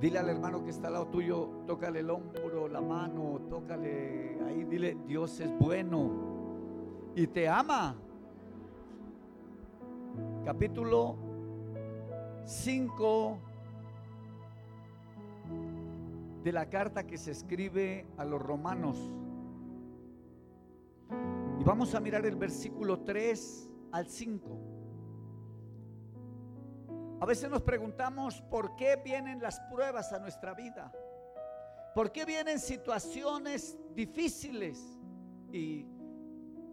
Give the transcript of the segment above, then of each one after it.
Dile al hermano que está al lado tuyo, tócale el hombro, la mano, tócale ahí, dile, Dios es bueno y te ama. Capítulo 5 de la carta que se escribe a los romanos. Y vamos a mirar el versículo 3 al 5. A veces nos preguntamos por qué vienen las pruebas a nuestra vida. ¿Por qué vienen situaciones difíciles? Y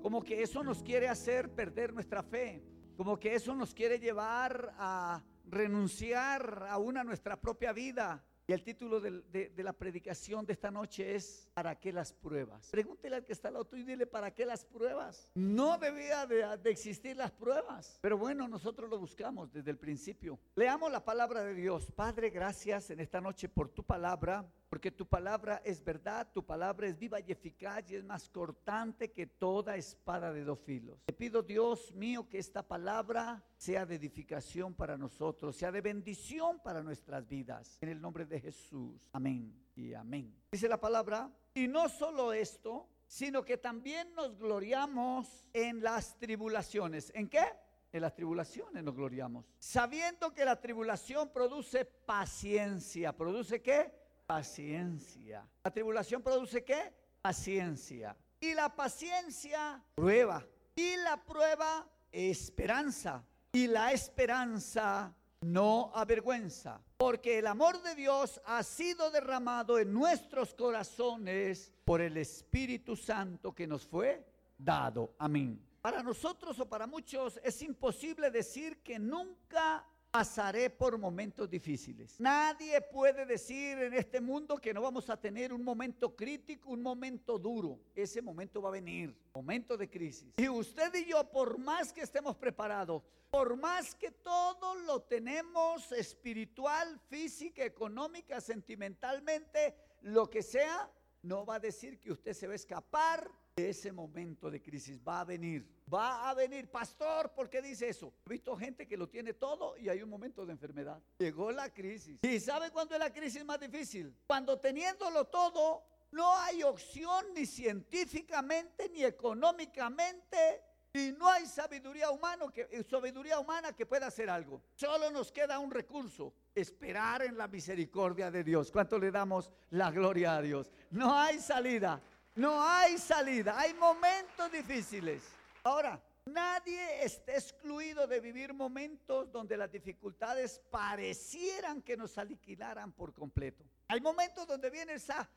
como que eso nos quiere hacer perder nuestra fe. Como que eso nos quiere llevar a renunciar aún a nuestra propia vida. Y el título de, la predicación de esta noche es ¿Para qué las pruebas? Pregúntele al que está al lado y dile ¿para qué las pruebas? No debía de, de, existir las pruebas. Pero bueno, nosotros lo buscamos desde el principio. Leamos la palabra de Dios. Padre, gracias en esta noche por tu palabra porque tu palabra es verdad, tu palabra es viva y eficaz y es más cortante que toda espada de dos filos. Te pido, Dios mío, que esta palabra sea de edificación para nosotros, sea de bendición para nuestras vidas. En el nombre de Jesús. Amén y amén. Dice la palabra, y no solo esto, sino que también nos gloriamos en las tribulaciones. ¿En qué? En las tribulaciones nos gloriamos. Sabiendo que la tribulación produce paciencia. ¿Produce qué? Paciencia. La tribulación produce qué? Paciencia. Y la paciencia, prueba. Y la prueba, esperanza. Y la esperanza, no avergüenza. Porque el amor de Dios ha sido derramado en nuestros corazones por el Espíritu Santo que nos fue dado. Amén. Para nosotros o para muchos es imposible decir que nunca pasaré por momentos difíciles. Nadie puede decir en este mundo que no vamos a tener un momento crítico, un momento duro. Ese momento va a venir, momento de crisis. Y usted y yo, por más que estemos preparados, por más que todo lo tenemos espiritual, física, económica, sentimentalmente, lo que sea, no va a decir que usted se va a escapar ese momento de crisis va a venir. Va a venir, pastor, ¿por qué dice eso? He visto gente que lo tiene todo y hay un momento de enfermedad. Llegó la crisis. ¿Y sabe cuándo es la crisis más difícil? Cuando teniéndolo todo, no hay opción ni científicamente ni económicamente y no hay sabiduría humana que eh, sabiduría humana que pueda hacer algo. Solo nos queda un recurso, esperar en la misericordia de Dios. ¿Cuánto le damos la gloria a Dios? No hay salida. No hay salida, hay momentos difíciles. Ahora, nadie está excluido de vivir momentos donde las dificultades parecieran que nos aniquilaran por completo. Hay momentos donde viene esa,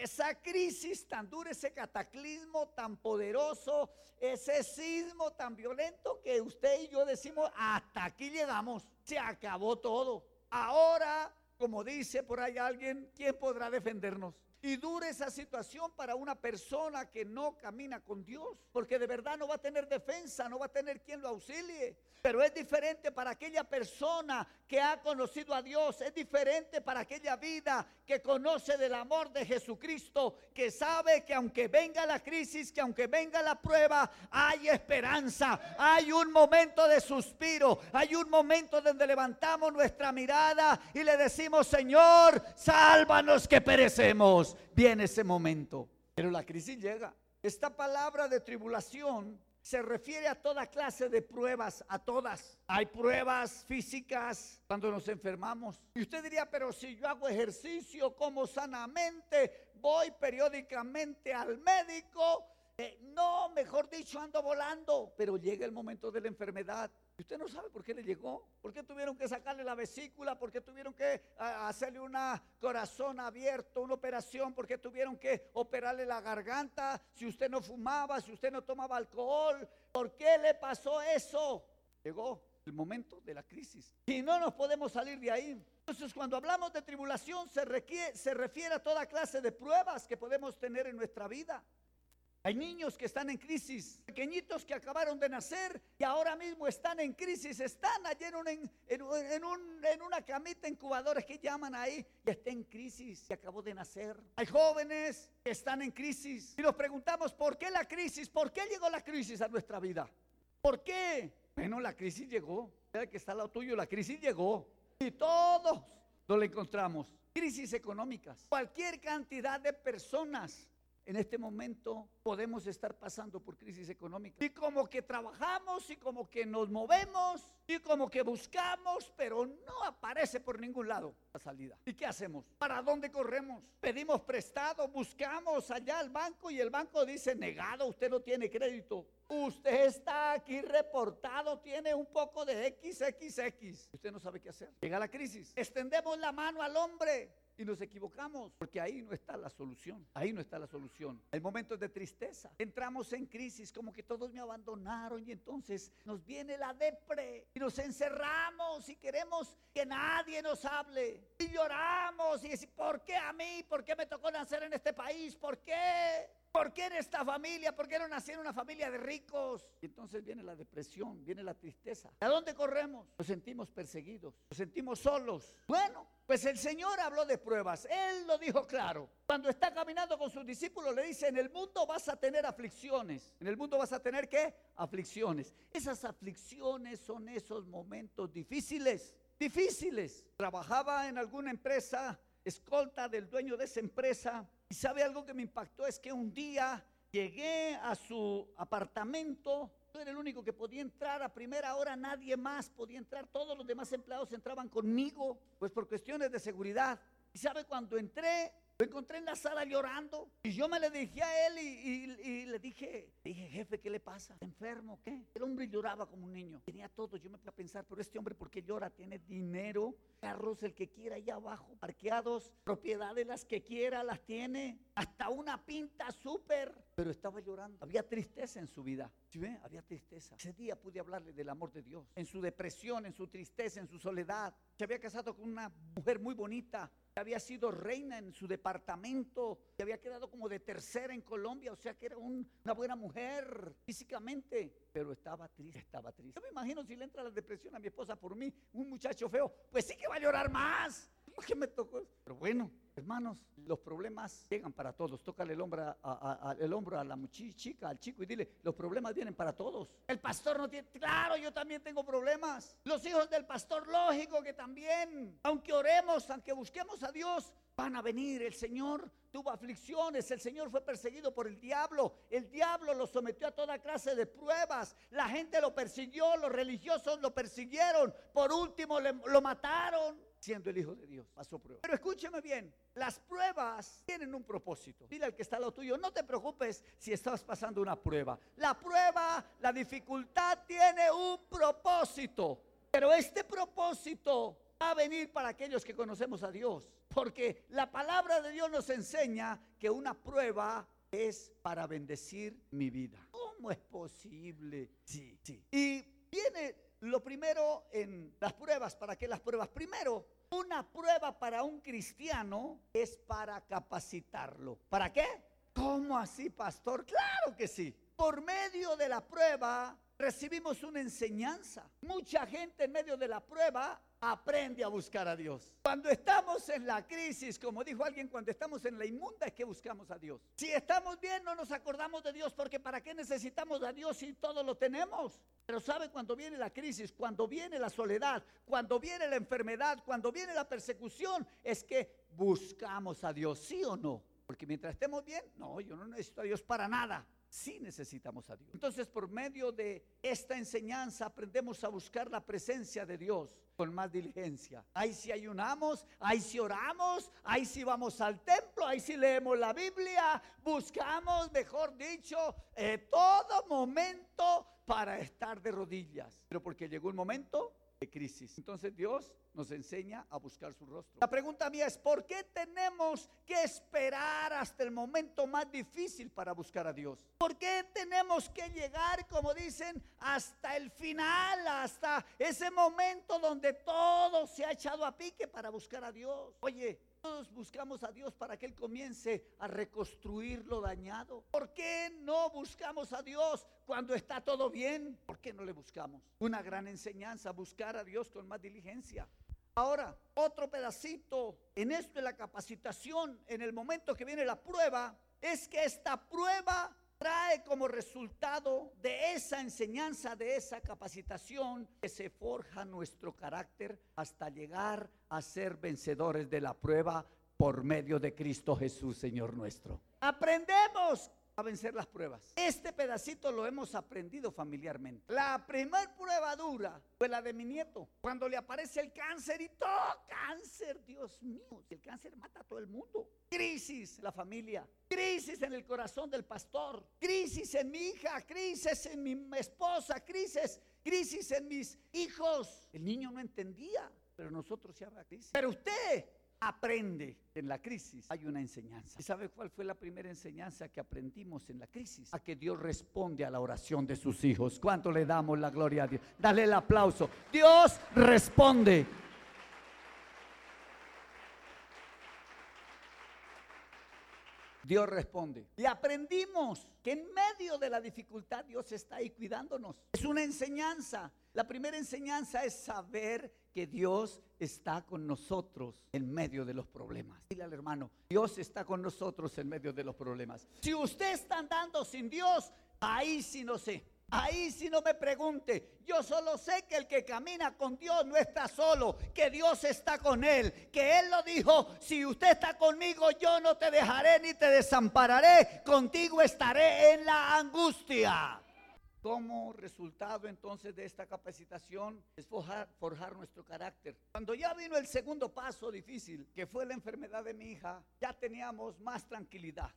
esa crisis tan dura, ese cataclismo tan poderoso, ese sismo tan violento que usted y yo decimos, hasta aquí llegamos, se acabó todo. Ahora, como dice por ahí alguien, ¿quién podrá defendernos? Y dura esa situación para una persona que no camina con Dios, porque de verdad no va a tener defensa, no va a tener quien lo auxilie. Pero es diferente para aquella persona que ha conocido a Dios, es diferente para aquella vida que conoce del amor de Jesucristo, que sabe que aunque venga la crisis, que aunque venga la prueba, hay esperanza, hay un momento de suspiro, hay un momento donde levantamos nuestra mirada y le decimos, Señor, sálvanos que perecemos viene ese momento. Pero la crisis llega. Esta palabra de tribulación se refiere a toda clase de pruebas, a todas. Hay pruebas físicas cuando nos enfermamos. Y usted diría, pero si yo hago ejercicio, como sanamente, voy periódicamente al médico, eh, no, mejor dicho, ando volando, pero llega el momento de la enfermedad y usted no sabe por qué le llegó, por qué tuvieron que sacarle la vesícula, por qué tuvieron que hacerle una corazón abierto, una operación, por qué tuvieron que operarle la garganta, si usted no fumaba, si usted no tomaba alcohol, ¿por qué le pasó eso? Llegó el momento de la crisis y no nos podemos salir de ahí. Entonces cuando hablamos de tribulación se, se refiere a toda clase de pruebas que podemos tener en nuestra vida. Hay niños que están en crisis, pequeñitos que acabaron de nacer y ahora mismo están en crisis, están allí en, una camita incubadora que llaman ahí y está en crisis y acabó de nacer. Hay jóvenes que están en crisis y nos preguntamos por qué la crisis, por qué llegó la crisis a nuestra vida. ¿Por qué? Bueno, la crisis llegó. El que está al lado tuyo, la crisis llegó. Y todos no la encontramos. Crisis económicas. Cualquier cantidad de personas en este momento podemos estar pasando por crisis económica. Y como que trabajamos y como que nos movemos y como que buscamos, pero no aparece por ningún lado la salida. ¿Y qué hacemos? ¿Para dónde corremos? Pedimos prestado, buscamos allá al banco y el banco dice, negado, usted no tiene crédito. Usted está aquí reportado, tiene un poco de XXX. Usted no sabe qué hacer. Llega la crisis. Extendemos la mano al hombre y nos equivocamos, porque ahí no está la solución, ahí no está la solución. Hay momentos de tristeza, entramos en crisis, como que todos me abandonaron y entonces nos viene la depre y nos encerramos y queremos que nadie nos hable y lloramos y decimos, ¿por qué a mí? ¿Por qué me tocó nacer en este país? ¿Por qué? ¿Por qué en esta familia? ¿Por qué no nací en una familia de ricos? Y entonces viene la depresión, viene la tristeza. ¿A dónde corremos? Nos sentimos perseguidos, nos sentimos solos. Bueno, pues el Señor habló de pruebas. Él lo dijo claro. Cuando está caminando con sus discípulos le dice, en el mundo vas a tener aflicciones. En el mundo vas a tener qué? Aflicciones. Esas aflicciones son esos momentos difíciles, difíciles. Trabajaba en alguna empresa, escolta del dueño de esa empresa y sabe algo que me impactó es que un día llegué a su apartamento. Yo era el único que podía entrar a primera hora, nadie más podía entrar. Todos los demás empleados entraban conmigo, pues por cuestiones de seguridad. Y sabe, cuando entré, lo encontré en la sala llorando y yo me le dije a él y, le dije, dije, jefe, ¿qué le pasa? ¿Enfermo? ¿Qué? El hombre lloraba como un niño. Tenía todo. Yo me fui a pensar, pero este hombre, ¿por qué llora? Tiene dinero, carros, el que quiera allá abajo, parqueados, propiedades, las que quiera, las tiene. Hasta una pinta súper. Pero estaba llorando. Había tristeza en su vida. ¿Sí ve? Había tristeza. Ese día pude hablarle del amor de Dios. En su depresión, en su tristeza, en su soledad. Se había casado con una mujer muy bonita había sido reina en su departamento, que había quedado como de tercera en Colombia, o sea que era una buena mujer físicamente, pero estaba triste, estaba triste. Yo me imagino si le entra la depresión a mi esposa por mí, un muchacho feo, pues sí que va a llorar más. ¿Qué me tocó? Pero bueno, hermanos, los problemas llegan para todos. Tócale el hombro a, el hombro a la chica, al chico y dile, los problemas vienen para todos. El pastor no tiene, claro, yo también tengo problemas. Los hijos del pastor, lógico que también. Aunque oremos, aunque busquemos a Dios, van a venir. El Señor tuvo aflicciones, el Señor fue perseguido por el diablo, el diablo lo sometió a toda clase de pruebas, la gente lo persiguió, los religiosos lo persiguieron, por último lo mataron siendo el Hijo de Dios. Pasó prueba. Pero escúcheme bien, las pruebas tienen un propósito. Dile al que está lado tuyo, no te preocupes si estás pasando una prueba. La prueba, la dificultad tiene un propósito. Pero este propósito va a venir para aquellos que conocemos a Dios. Porque la palabra de Dios nos enseña que una prueba es para bendecir mi vida. ¿Cómo es posible? Sí, sí. Y viene lo primero en las pruebas, ¿para qué las pruebas? Primero, una prueba para un cristiano es para capacitarlo. ¿Para qué? ¿Cómo así, pastor? Claro que sí. Por medio de la prueba recibimos una enseñanza. Mucha gente en medio de la prueba aprende a buscar a Dios. Cuando estamos en la crisis, como dijo alguien, cuando estamos en la inmunda es que buscamos a Dios. Si estamos bien, no nos acordamos de Dios, porque ¿para qué necesitamos a Dios si todo lo tenemos? Pero sabe cuando viene la crisis, cuando viene la soledad, cuando viene la enfermedad, cuando viene la persecución, es que buscamos a Dios, ¿sí o no? Porque mientras estemos bien, no, yo no necesito a Dios para nada sí necesitamos a Dios. Entonces, por medio de esta enseñanza aprendemos a buscar la presencia de Dios con más diligencia. Ahí sí ayunamos, ahí sí oramos, ahí sí vamos al templo, ahí sí leemos la Biblia, buscamos, mejor dicho, eh, todo momento para estar de rodillas. Pero porque llegó un momento de crisis. Entonces Dios nos enseña a buscar su rostro. La pregunta mía es, ¿por qué tenemos que esperar hasta el momento más difícil para buscar a Dios? ¿Por qué tenemos que llegar, como dicen, hasta el final, hasta ese momento donde todo se ha echado a pique para buscar a Dios? Oye, todos buscamos a Dios para que Él comience a reconstruir lo dañado. ¿Por qué no buscamos a Dios cuando está todo bien? ¿Por qué no le buscamos? Una gran enseñanza, buscar a Dios con más diligencia. Ahora, otro pedacito en esto de la capacitación, en el momento que viene la prueba, es que esta prueba trae como resultado de esa enseñanza, de esa capacitación, que se forja nuestro carácter hasta llegar a ser vencedores de la prueba por medio de Cristo Jesús, Señor nuestro. Aprendemos a vencer las pruebas. Este pedacito lo hemos aprendido familiarmente. La primer prueba dura fue la de mi nieto, cuando le aparece el cáncer y todo cáncer, Dios mío, el cáncer mata a todo el mundo. Crisis en la familia, crisis en el corazón del pastor, crisis en mi hija, crisis en mi esposa, crisis, crisis en mis hijos. El niño no entendía, pero nosotros ya había crisis. Pero usted aprende en la crisis, hay una enseñanza. ¿Y sabe cuál fue la primera enseñanza que aprendimos en la crisis? A que Dios responde a la oración de sus hijos. ¿Cuánto le damos la gloria a Dios? Dale el aplauso. Dios responde. Dios responde. Y aprendimos que en medio de la dificultad Dios está ahí cuidándonos. Es una enseñanza. La primera enseñanza es saber que Dios está con nosotros en medio de los problemas. Dile al hermano, Dios está con nosotros en medio de los problemas. Si usted está andando sin Dios, ahí sí no sé. Ahí si no me pregunte, yo solo sé que el que camina con Dios no está solo, que Dios está con él, que él lo dijo, si usted está conmigo yo no te dejaré ni te desampararé, contigo estaré en la angustia. Como resultado entonces de esta capacitación es forjar, nuestro carácter. Cuando ya vino el segundo paso difícil, que fue la enfermedad de mi hija, ya teníamos más tranquilidad.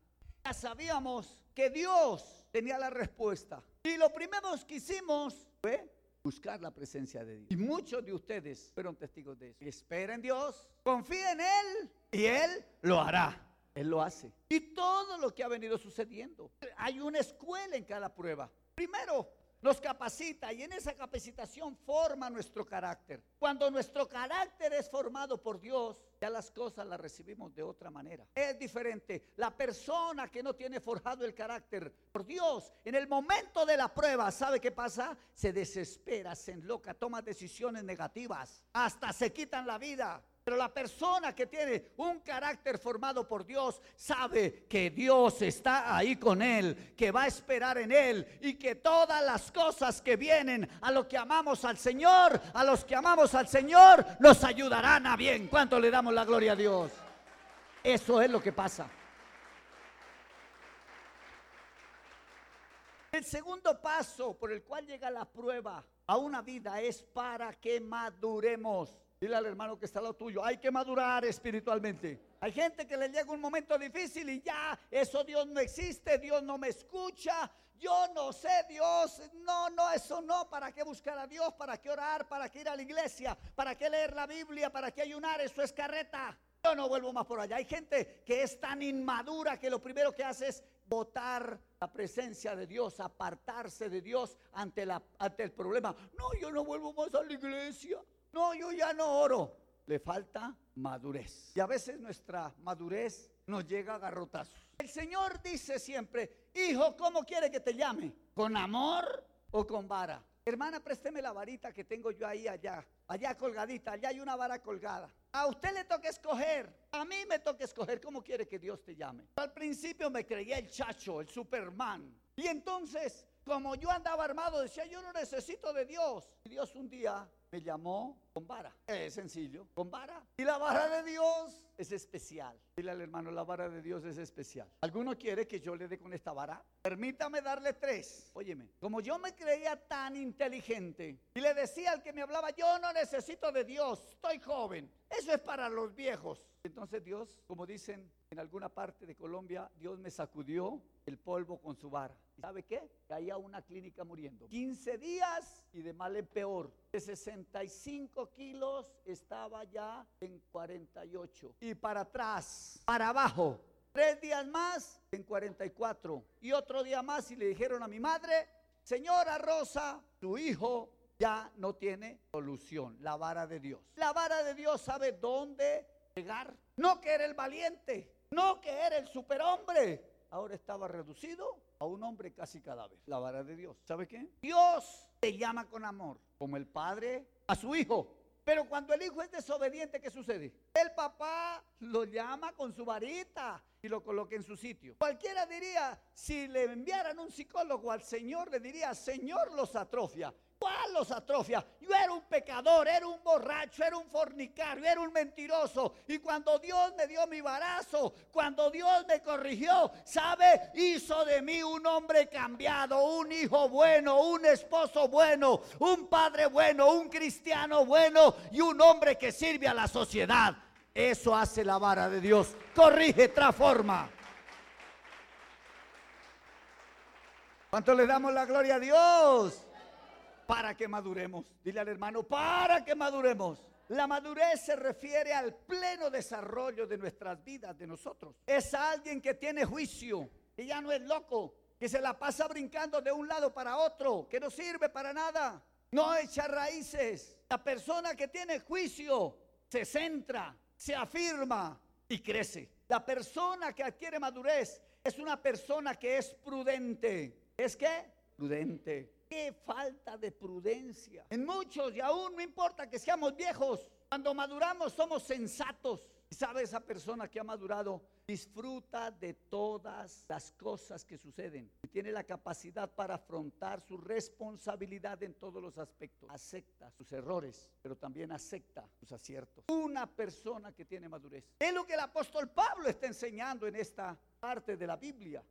Ya sabíamos que Dios tenía la respuesta. Y lo primero que hicimos fue buscar la presencia de Dios. Y muchos de ustedes fueron testigos de eso. Esperen en Dios, confíen en Él y Él lo hará. Él lo hace. Y todo lo que ha venido sucediendo. Hay una escuela en cada prueba. Primero, nos capacita y en esa capacitación forma nuestro carácter. Cuando nuestro carácter es formado por Dios, ya las cosas las recibimos de otra manera. Es diferente. La persona que no tiene forjado el carácter por Dios, en el momento de la prueba, ¿sabe qué pasa? Se desespera, se enloca, toma decisiones negativas, hasta se quitan la vida. Pero la persona que tiene un carácter formado por Dios sabe que Dios está ahí con él, que va a esperar en él y que todas las cosas que vienen a lo que amamos al Señor, a los que amamos al Señor, nos ayudarán a bien. ¿Cuánto le damos la gloria a Dios? Eso es lo que pasa. El segundo paso por el cual llega la prueba a una vida es para que maduremos. Dile al hermano que está al lado tuyo, hay que madurar espiritualmente. Hay gente que le llega un momento difícil y ya, eso Dios no existe, Dios no me escucha, yo no sé Dios, no, no, eso no, ¿para qué buscar a Dios? ¿Para qué orar? ¿Para qué ir a la iglesia? ¿Para qué leer la Biblia? ¿Para qué ayunar? Eso es carreta. Yo no vuelvo más por allá. Hay gente que es tan inmadura que lo primero que hace es votar la presencia de Dios, apartarse de Dios ante, ante el problema. No, yo no vuelvo más a la iglesia. No, yo ya no oro. Le falta madurez. Y a veces nuestra madurez nos llega a garrotazos. El Señor dice siempre, hijo, ¿cómo quiere que te llame? ¿Con amor o con vara? Hermana, présteme la varita que tengo yo ahí allá, allá colgadita, allá hay una vara colgada. A usted le toca escoger, a mí me toca escoger cómo quiere que Dios te llame. Al principio me creía el chacho, el Superman. Y entonces, como yo andaba armado, decía, yo no necesito de Dios. Y Dios un día me llamó con vara. Es sencillo, con vara. Y la vara de Dios es especial. Dile al hermano, la vara de Dios es especial. ¿Alguno quiere que yo le dé con esta vara? Permítame darle tres. Óyeme, como yo me creía tan inteligente y le decía al que me hablaba, yo no necesito de Dios, estoy joven. Eso es para los viejos. Entonces Dios, como dicen en alguna parte de Colombia, Dios me sacudió el polvo con su vara. ¿Y sabe qué? Caía una clínica muriendo. 15 días y de mal en peor. De 65 kilos estaba ya en 48. Y para atrás, para abajo. Tres días más en 44. Y otro día más y le dijeron a mi madre, señora Rosa, tu hijo ya no tiene solución. La vara de Dios. La vara de Dios sabe dónde llegar. No que era el valiente, no que era el superhombre. Ahora estaba reducido a un hombre casi cadáver. La vara de Dios. ¿Sabe qué? Dios te llama con amor, como el padre a su hijo. Pero cuando el hijo es desobediente, ¿qué sucede? El papá lo llama con su varita y lo coloca en su sitio. Cualquiera diría, si le enviaran un psicólogo al Señor, le diría, Señor los atrofia. ¿Cuál los atrofia? Yo era un pecador, era un borracho, era un fornicario, era un mentiroso. Y cuando Dios me dio mi barazo, cuando Dios me corrigió, ¿sabe? Hizo de mí un hombre cambiado, un hijo bueno, un esposo bueno, un padre bueno, un cristiano bueno y un hombre que sirve a la sociedad. Eso hace la vara de Dios. Corrige, transforma. ¿Cuánto le damos la gloria a Dios? Para que maduremos. Dile al hermano, para que maduremos. La madurez se refiere al pleno desarrollo de nuestras vidas, de nosotros. Es alguien que tiene juicio, que ya no es loco, que se la pasa brincando de un lado para otro, que no sirve para nada, no echa raíces. La persona que tiene juicio se centra, se afirma y crece. La persona que adquiere madurez es una persona que es prudente. ¿Es qué? Prudente. Qué falta de prudencia. En muchos, y aún no importa que seamos viejos, cuando maduramos somos sensatos. Y sabe esa persona que ha madurado, disfruta de todas las cosas que suceden. Y tiene la capacidad para afrontar su responsabilidad en todos los aspectos. Acepta sus errores, pero también acepta sus aciertos. Una persona que tiene madurez. Es lo que el apóstol Pablo está enseñando en esta parte de la Biblia.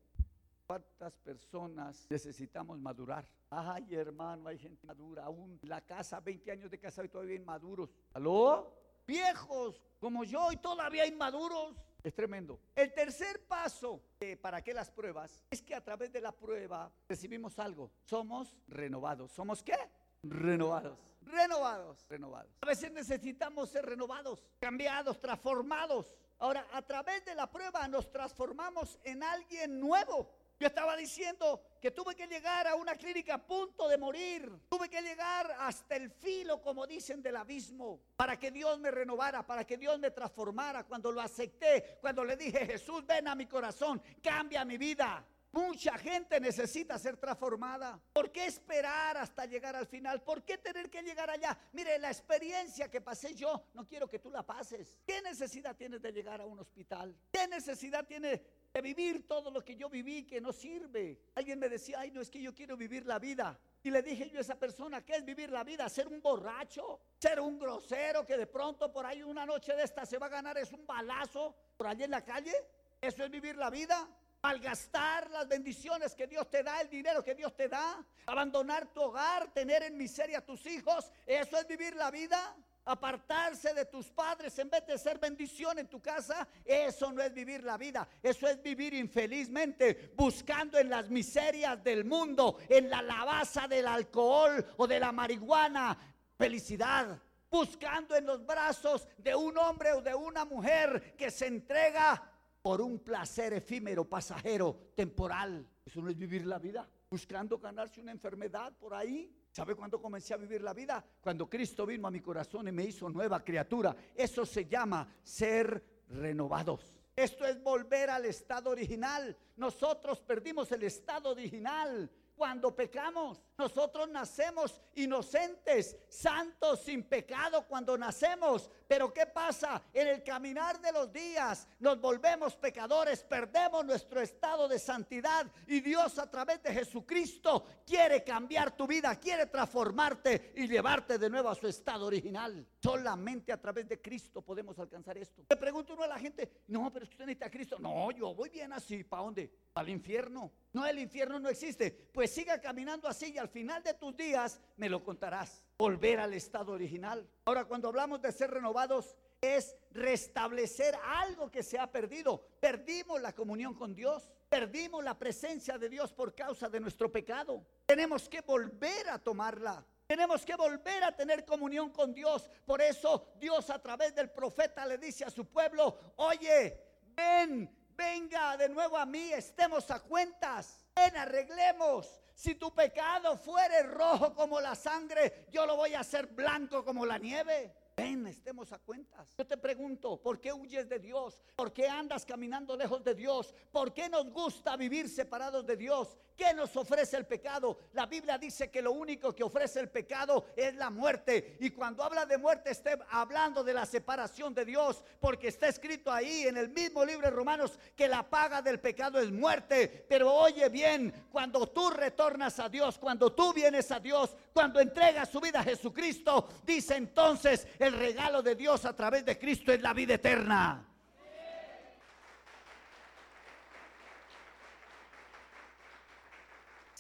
¿Cuántas personas necesitamos madurar? Ay, hermano, hay gente madura. Aún la casa, 20 años de casa y todavía inmaduros. ¿Aló? Viejos como yo y todavía inmaduros. Es tremendo. El tercer paso para que las pruebas es que a través de la prueba recibimos algo. Somos renovados. ¿Somos qué? Renovados. Renovados. Renovados. A veces necesitamos ser renovados, cambiados, transformados. Ahora, a través de la prueba nos transformamos en alguien nuevo. Yo estaba diciendo que tuve que llegar a una clínica a punto de morir. Tuve que llegar hasta el filo, como dicen, del abismo, para que Dios me renovara, para que Dios me transformara. Cuando lo acepté, cuando le dije, Jesús, ven a mi corazón, cambia mi vida. Mucha gente necesita ser transformada. ¿Por qué esperar hasta llegar al final? ¿Por qué tener que llegar allá? Mire, la experiencia que pasé yo, no quiero que tú la pases. ¿Qué necesidad tienes de llegar a un hospital? ¿Qué necesidad tienes de vivir todo lo que yo viví que no sirve. Alguien me decía, ay, no es que yo quiero vivir la vida. Y le dije yo a esa persona, ¿qué es vivir la vida? ¿Ser un borracho? ¿Ser un grosero que de pronto por ahí una noche de esta se va a ganar es un balazo por allí en la calle? ¿Eso es vivir la vida? Malgastar las bendiciones que Dios te da, el dinero que Dios te da, abandonar tu hogar, tener en miseria a tus hijos, ¿eso es vivir la vida? apartarse de tus padres en vez de ser bendición en tu casa, eso no es vivir la vida, eso es vivir infelizmente buscando en las miserias del mundo, en la lavaza del alcohol o de la marihuana, felicidad, buscando en los brazos de un hombre o de una mujer que se entrega por un placer efímero, pasajero, temporal. Eso no es vivir la vida, buscando ganarse una enfermedad por ahí ¿Sabe cuándo comencé a vivir la vida? Cuando Cristo vino a mi corazón y me hizo nueva criatura. Eso se llama ser renovados. Esto es volver al estado original. Nosotros perdimos el estado original cuando pecamos. Nosotros nacemos inocentes, santos, sin pecado cuando nacemos. Pero ¿qué pasa? En el caminar de los días nos volvemos pecadores, perdemos nuestro estado de santidad y Dios a través de Jesucristo quiere cambiar tu vida, quiere transformarte y llevarte de nuevo a su estado original. Solamente a través de Cristo podemos alcanzar esto. Le pregunto uno a la gente, no, pero usted necesita a Cristo. No, yo voy bien así. ¿Para dónde? Al infierno. No, el infierno no existe. Pues siga caminando así y al final de tus días me lo contarás. Volver al estado original. Ahora, cuando hablamos de ser renovados, es restablecer algo que se ha perdido. Perdimos la comunión con Dios. Perdimos la presencia de Dios por causa de nuestro pecado. Tenemos que volver a tomarla. Tenemos que volver a tener comunión con Dios. Por eso Dios a través del profeta le dice a su pueblo, oye, ven, venga de nuevo a mí, estemos a cuentas, ven, arreglemos. Si tu pecado fuere rojo como la sangre, yo lo voy a hacer blanco como la nieve. Ven, estemos a cuentas. Yo te pregunto, ¿por qué huyes de Dios? ¿Por qué andas caminando lejos de Dios? ¿Por qué nos gusta vivir separados de Dios? ¿Qué nos ofrece el pecado? La Biblia dice que lo único que ofrece el pecado es la muerte. Y cuando habla de muerte, esté hablando de la separación de Dios, porque está escrito ahí en el mismo libro de Romanos que la paga del pecado es muerte. Pero oye bien, cuando tú retornas a Dios, cuando tú vienes a Dios, cuando entregas su vida a Jesucristo, dice entonces el regalo de Dios a través de Cristo es la vida eterna.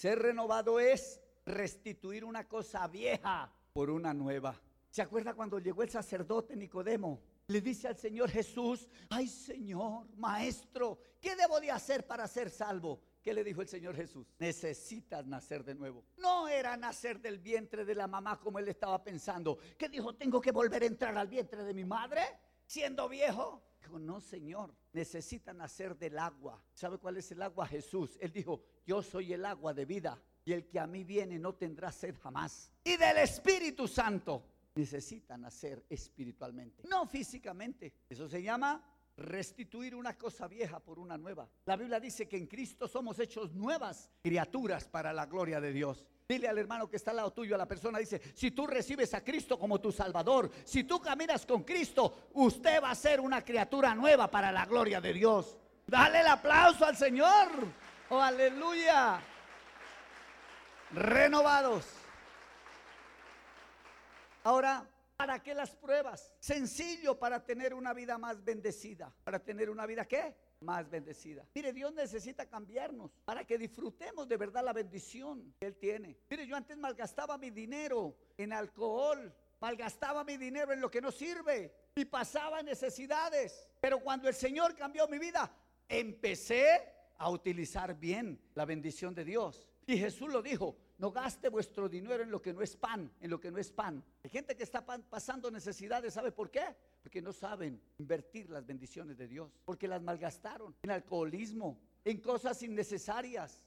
Ser renovado es restituir una cosa vieja por una nueva. ¿Se acuerda cuando llegó el sacerdote Nicodemo? Le dice al Señor Jesús, ay Señor, maestro, ¿qué debo de hacer para ser salvo? ¿Qué le dijo el Señor Jesús? Necesitas nacer de nuevo. No era nacer del vientre de la mamá como él estaba pensando. ¿Qué dijo? ¿Tengo que volver a entrar al vientre de mi madre siendo viejo? Dijo, no, Señor, necesita nacer del agua. ¿Sabe cuál es el agua? Jesús. Él dijo, yo soy el agua de vida y el que a mí viene no tendrá sed jamás. Y del Espíritu Santo necesita nacer espiritualmente, no físicamente. Eso se llama restituir una cosa vieja por una nueva. La Biblia dice que en Cristo somos hechos nuevas criaturas para la gloria de Dios. Dile al hermano que está al lado tuyo, a la persona, dice, si tú recibes a Cristo como tu Salvador, si tú caminas con Cristo, usted va a ser una criatura nueva para la gloria de Dios. Dale el aplauso al Señor. Oh, aleluya. Renovados. Ahora, ¿para qué las pruebas? Sencillo para tener una vida más bendecida. ¿Para tener una vida qué? Más bendecida. Mire, Dios necesita cambiarnos para que disfrutemos de verdad la bendición que Él tiene. Mire, yo antes malgastaba mi dinero en alcohol, malgastaba mi dinero en lo que no sirve y pasaba necesidades. Pero cuando el Señor cambió mi vida, empecé a utilizar bien la bendición de Dios. Y Jesús lo dijo, no gaste vuestro dinero en lo que no es pan, en lo que no es pan. Hay gente que está pasando necesidades, ¿sabe por qué? Porque no saben invertir las bendiciones de Dios, porque las malgastaron en alcoholismo, en cosas innecesarias.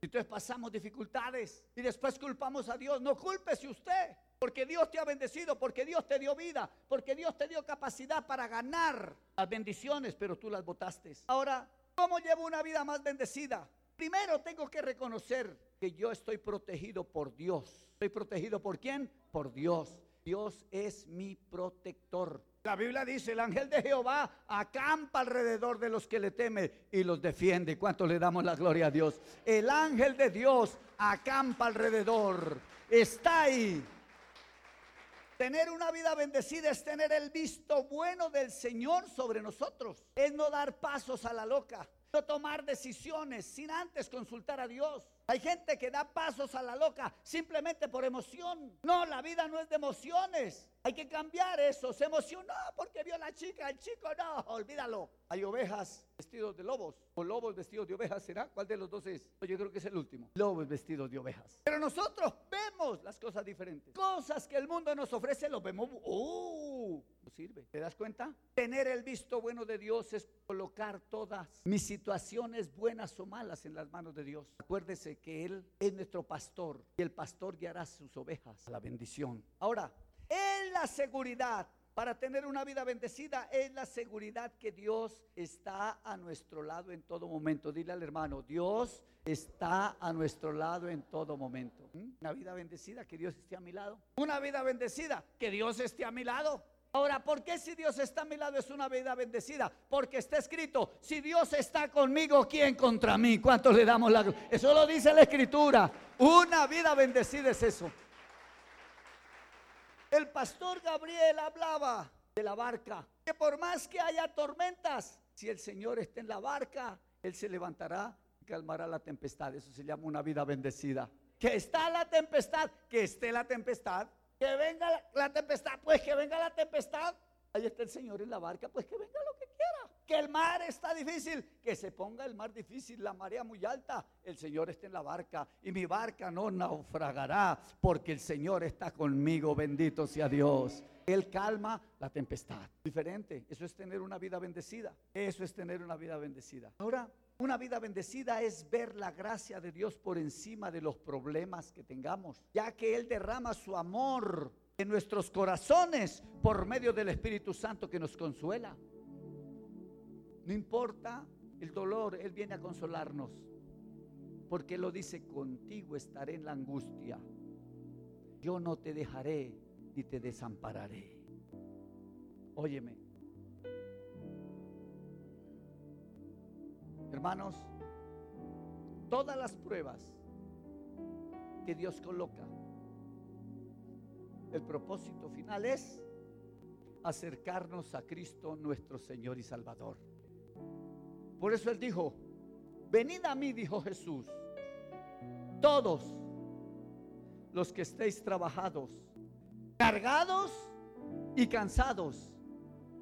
Entonces pasamos dificultades y después culpamos a Dios. No culpese usted, porque Dios te ha bendecido, porque Dios te dio vida, porque Dios te dio capacidad para ganar las bendiciones, pero tú las botaste. Ahora, ¿cómo llevo una vida más bendecida? Primero tengo que reconocer que yo estoy protegido por Dios. ¿Estoy protegido por quién? Por Dios. Dios es mi protector. La Biblia dice, el ángel de Jehová acampa alrededor de los que le temen y los defiende. ¿Cuánto le damos la gloria a Dios? El ángel de Dios acampa alrededor. Está ahí. Tener una vida bendecida es tener el visto bueno del Señor sobre nosotros. Es no dar pasos a la loca. No tomar decisiones sin antes consultar a Dios. Hay gente que da pasos a la loca simplemente por emoción. No, la vida no es de emociones. Hay que cambiar eso. Se emocionó porque vio a la chica, el chico no, olvídalo. Hay ovejas vestidos de lobos o lobos vestidos de ovejas. ¿Será? ¿Cuál de los dos es? Yo creo que es el último. Lobos vestidos de ovejas. Pero nosotros vemos las cosas diferentes. Cosas que el mundo nos ofrece, lo vemos. ¡Uh! No sirve. ¿Te das cuenta? Tener el visto bueno de Dios es colocar todas mis situaciones buenas o malas en las manos de Dios. Acuérdese que Él es nuestro pastor y el pastor guiará sus ovejas a la bendición. Ahora, es la seguridad para tener una vida bendecida es la seguridad que Dios está a nuestro lado en todo momento. Dile al hermano, Dios está a nuestro lado en todo momento. ¿Mm? Una vida bendecida, que Dios esté a mi lado. Una vida bendecida, que Dios esté a mi lado. Ahora, ¿por qué si Dios está a mi lado es una vida bendecida? Porque está escrito, si Dios está conmigo, ¿quién contra mí? ¿Cuántos le damos la gloria? Eso lo dice la escritura. Una vida bendecida es eso. El pastor Gabriel hablaba de la barca, que por más que haya tormentas, si el Señor está en la barca, Él se levantará y calmará la tempestad. Eso se llama una vida bendecida. Que está la tempestad, que esté la tempestad, que venga la, tempestad, pues que venga la tempestad. Ahí está el Señor en la barca, pues que venga lo que quiera. Que el mar está difícil, que se ponga el mar difícil, la marea muy alta. El Señor está en la barca y mi barca no naufragará porque el Señor está conmigo, bendito sea Dios. Él calma la tempestad. Diferente, eso es tener una vida bendecida. Eso es tener una vida bendecida. Ahora, una vida bendecida es ver la gracia de Dios por encima de los problemas que tengamos, ya que Él derrama su amor en nuestros corazones por medio del Espíritu Santo que nos consuela. No importa el dolor, Él viene a consolarnos. Porque lo dice, contigo estaré en la angustia. Yo no te dejaré ni te desampararé. Óyeme. Hermanos, todas las pruebas que Dios coloca, el propósito final es acercarnos a Cristo nuestro Señor y Salvador. Por eso Él dijo, venid a mí, dijo Jesús, todos los que estéis trabajados, cargados y cansados,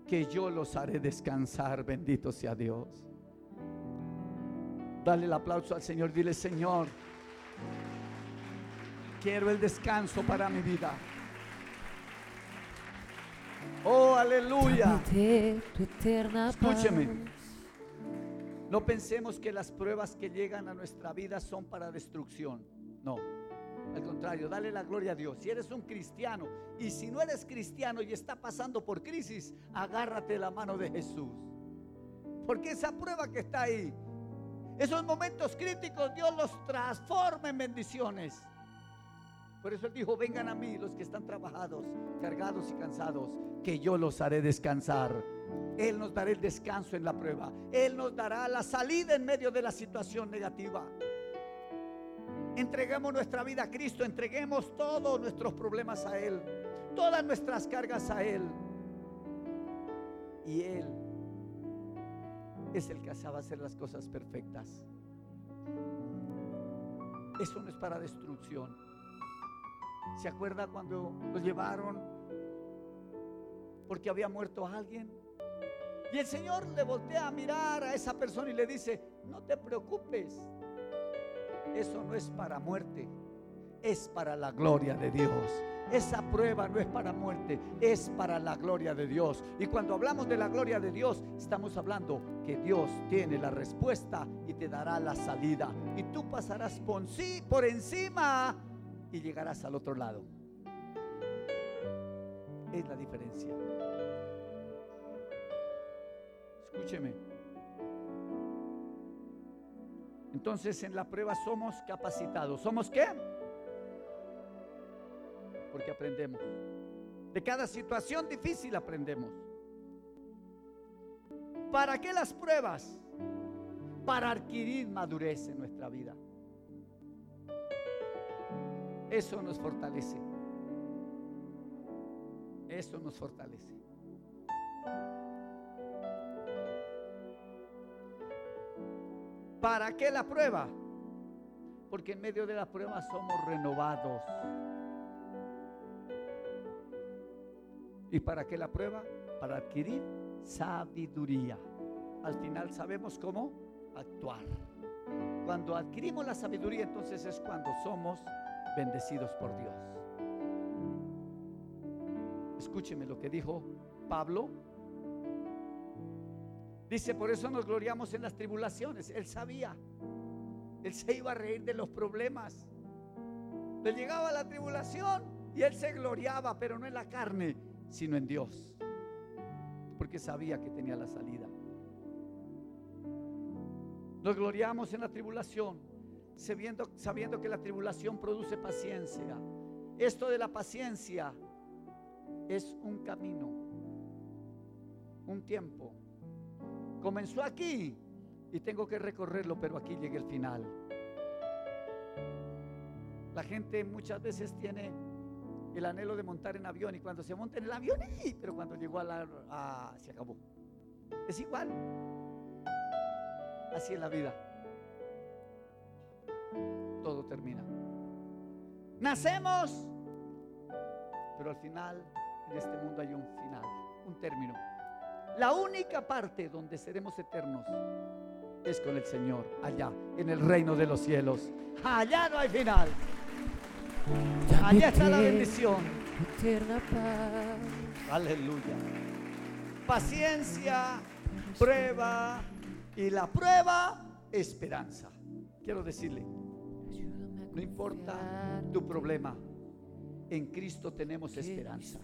que yo los haré descansar, bendito sea Dios. Dale el aplauso al Señor, dile Señor, quiero el descanso para mi vida. Oh, aleluya. Escúcheme. No pensemos que las pruebas que llegan a nuestra vida son para destrucción. No. Al contrario, dale la gloria a Dios. Si eres un cristiano y si no eres cristiano y está pasando por crisis, agárrate la mano de Jesús. Porque esa prueba que está ahí, esos momentos críticos, Dios los transforma en bendiciones. Por eso Él dijo, vengan a mí los que están trabajados, cargados y cansados, que yo los haré descansar. Él nos dará el descanso en la prueba. Él nos dará la salida en medio de la situación negativa. Entreguemos nuestra vida a Cristo, entreguemos todos nuestros problemas a Él, todas nuestras cargas a Él. Y Él es el que sabe hacer las cosas perfectas. Eso no es para destrucción. ¿Se acuerda cuando lo llevaron porque había muerto alguien? Y el Señor le voltea a mirar a esa persona y le dice, no te preocupes, eso no es para muerte, es para la gloria de Dios. Esa prueba no es para muerte, es para la gloria de Dios. Y cuando hablamos de la gloria de Dios, estamos hablando que Dios tiene la respuesta y te dará la salida. Y tú pasarás por, sí, por encima y llegarás al otro lado. Es la diferencia. Escúcheme. Entonces en la prueba somos capacitados. ¿Somos qué? Porque aprendemos. De cada situación difícil aprendemos. ¿Para qué las pruebas? Para adquirir madurez en nuestra vida. Eso nos fortalece. Eso nos fortalece. ¿Para qué la prueba? Porque en medio de la prueba somos renovados. ¿Y para qué la prueba? Para adquirir sabiduría. Al final sabemos cómo actuar. Cuando adquirimos la sabiduría, entonces es cuando somos bendecidos por Dios. Escúcheme lo que dijo Pablo. Dice, por eso nos gloriamos en las tribulaciones. Él sabía. Él se iba a reír de los problemas. Le llegaba la tribulación y él se gloriaba, pero no en la carne, sino en Dios. Porque sabía que tenía la salida. Nos gloriamos en la tribulación sabiendo, que la tribulación produce paciencia. Esto de la paciencia es un camino, un tiempo. Comenzó aquí y tengo que recorrerlo, pero aquí llegué al final. La gente muchas veces tiene el anhelo de montar en avión y cuando se monta en el avión, pero cuando llegó a la... Ah, se acabó. Es igual. Así es la vida todo termina. Nacemos, pero al final en este mundo hay un final, un término. La única parte donde seremos eternos es con el Señor, allá, en el reino de los cielos. Allá no hay final. Allá está la bendición. Aleluya. Paciencia, prueba y la prueba, esperanza. Quiero decirle, no importa tu problema. En Cristo tenemos esperanza.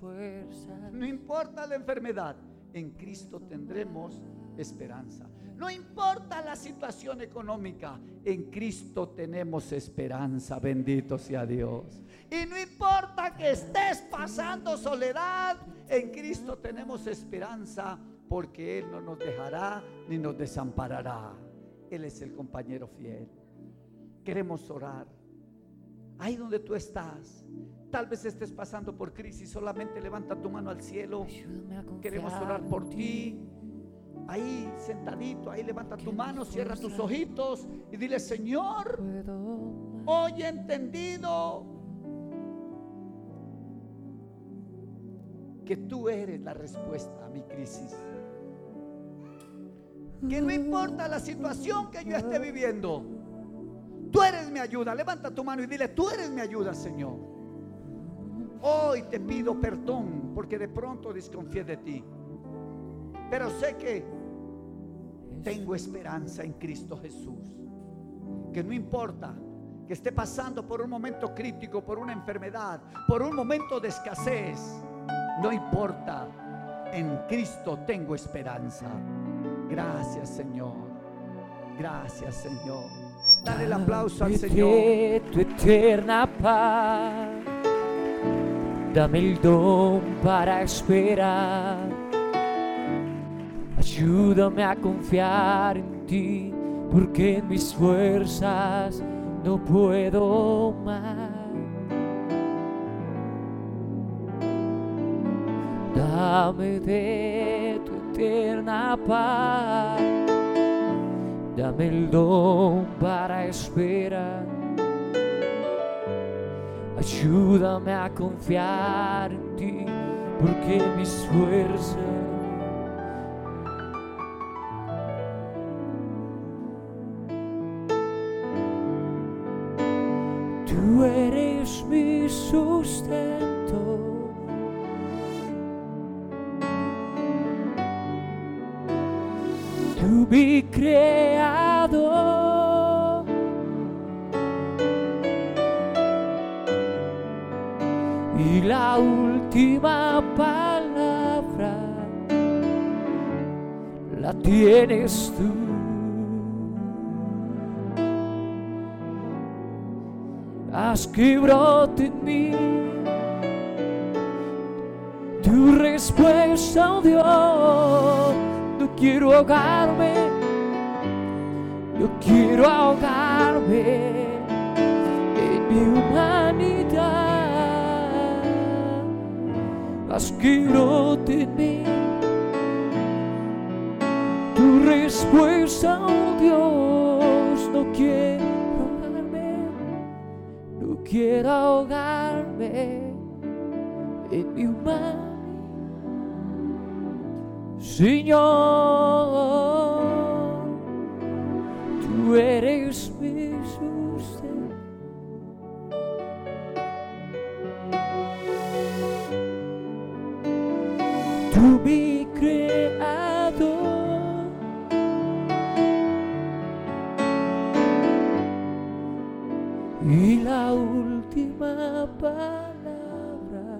No importa la enfermedad. En Cristo tendremos esperanza. No importa la situación económica, en Cristo tenemos esperanza, bendito sea Dios. Y no importa que estés pasando soledad, en Cristo tenemos esperanza porque Él no nos dejará ni nos desamparará. Él es el compañero fiel. Queremos orar. Ahí donde tú estás, tal vez estés pasando por crisis, solamente levanta tu mano al cielo. Queremos orar por ti. Ahí sentadito, ahí levanta tu mano, cierra tus ojitos y dile, Señor, hoy he entendido que tú eres la respuesta a mi crisis. Que no importa la situación que yo esté viviendo, tú eres mi ayuda. Levanta tu mano y dile, tú eres mi ayuda, Señor. Hoy te pido perdón porque de pronto desconfié de ti. Pero sé que tengo esperanza en Cristo Jesús. Que no importa que esté pasando por un momento crítico, por una enfermedad, por un momento de escasez. No importa, en Cristo tengo esperanza. Gracias Señor. Gracias Señor. Dale el aplauso al Señor. Tu eterna paz. Dame el don para esperar. Ayúdame a confiar en ti, porque en mis fuerzas no puedo más. Dame de tu eterna paz. Dame el don para esperar. Ayúdame a confiar en ti, porque mis fuerzas Tú eres mi sustento. Tú mi creador. Y la última palabra la tienes tú. Haz que brote en mí tu respuesta, oh Dios. No quiero ahogarme, no quiero ahogarme en mi humanidad. Haz que brote en mí tu respuesta, oh Dios. No quiero quiero ahogarme en mi humanidad. Señor, tú eres mi sustento. Tú mi creador. Palabra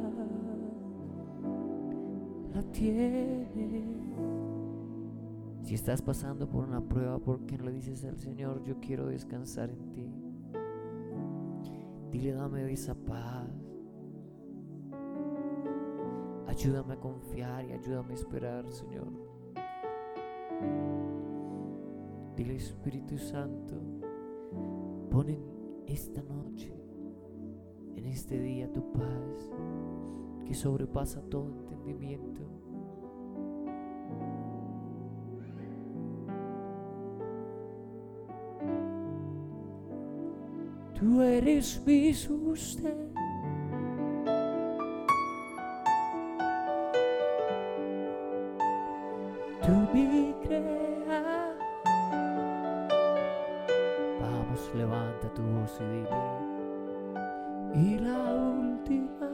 la tiene. Si estás pasando por una prueba, ¿por qué no le dices al Señor, yo quiero descansar en ti? Dile, dame esa paz. Ayúdame a confiar y ayúdame a esperar, Señor. Dile, Espíritu Santo, pon en esta noche, este día, tu paz que sobrepasa todo entendimiento. Tú eres mi sustento. Tú. Vamos, levanta tu voz y dile. Y la última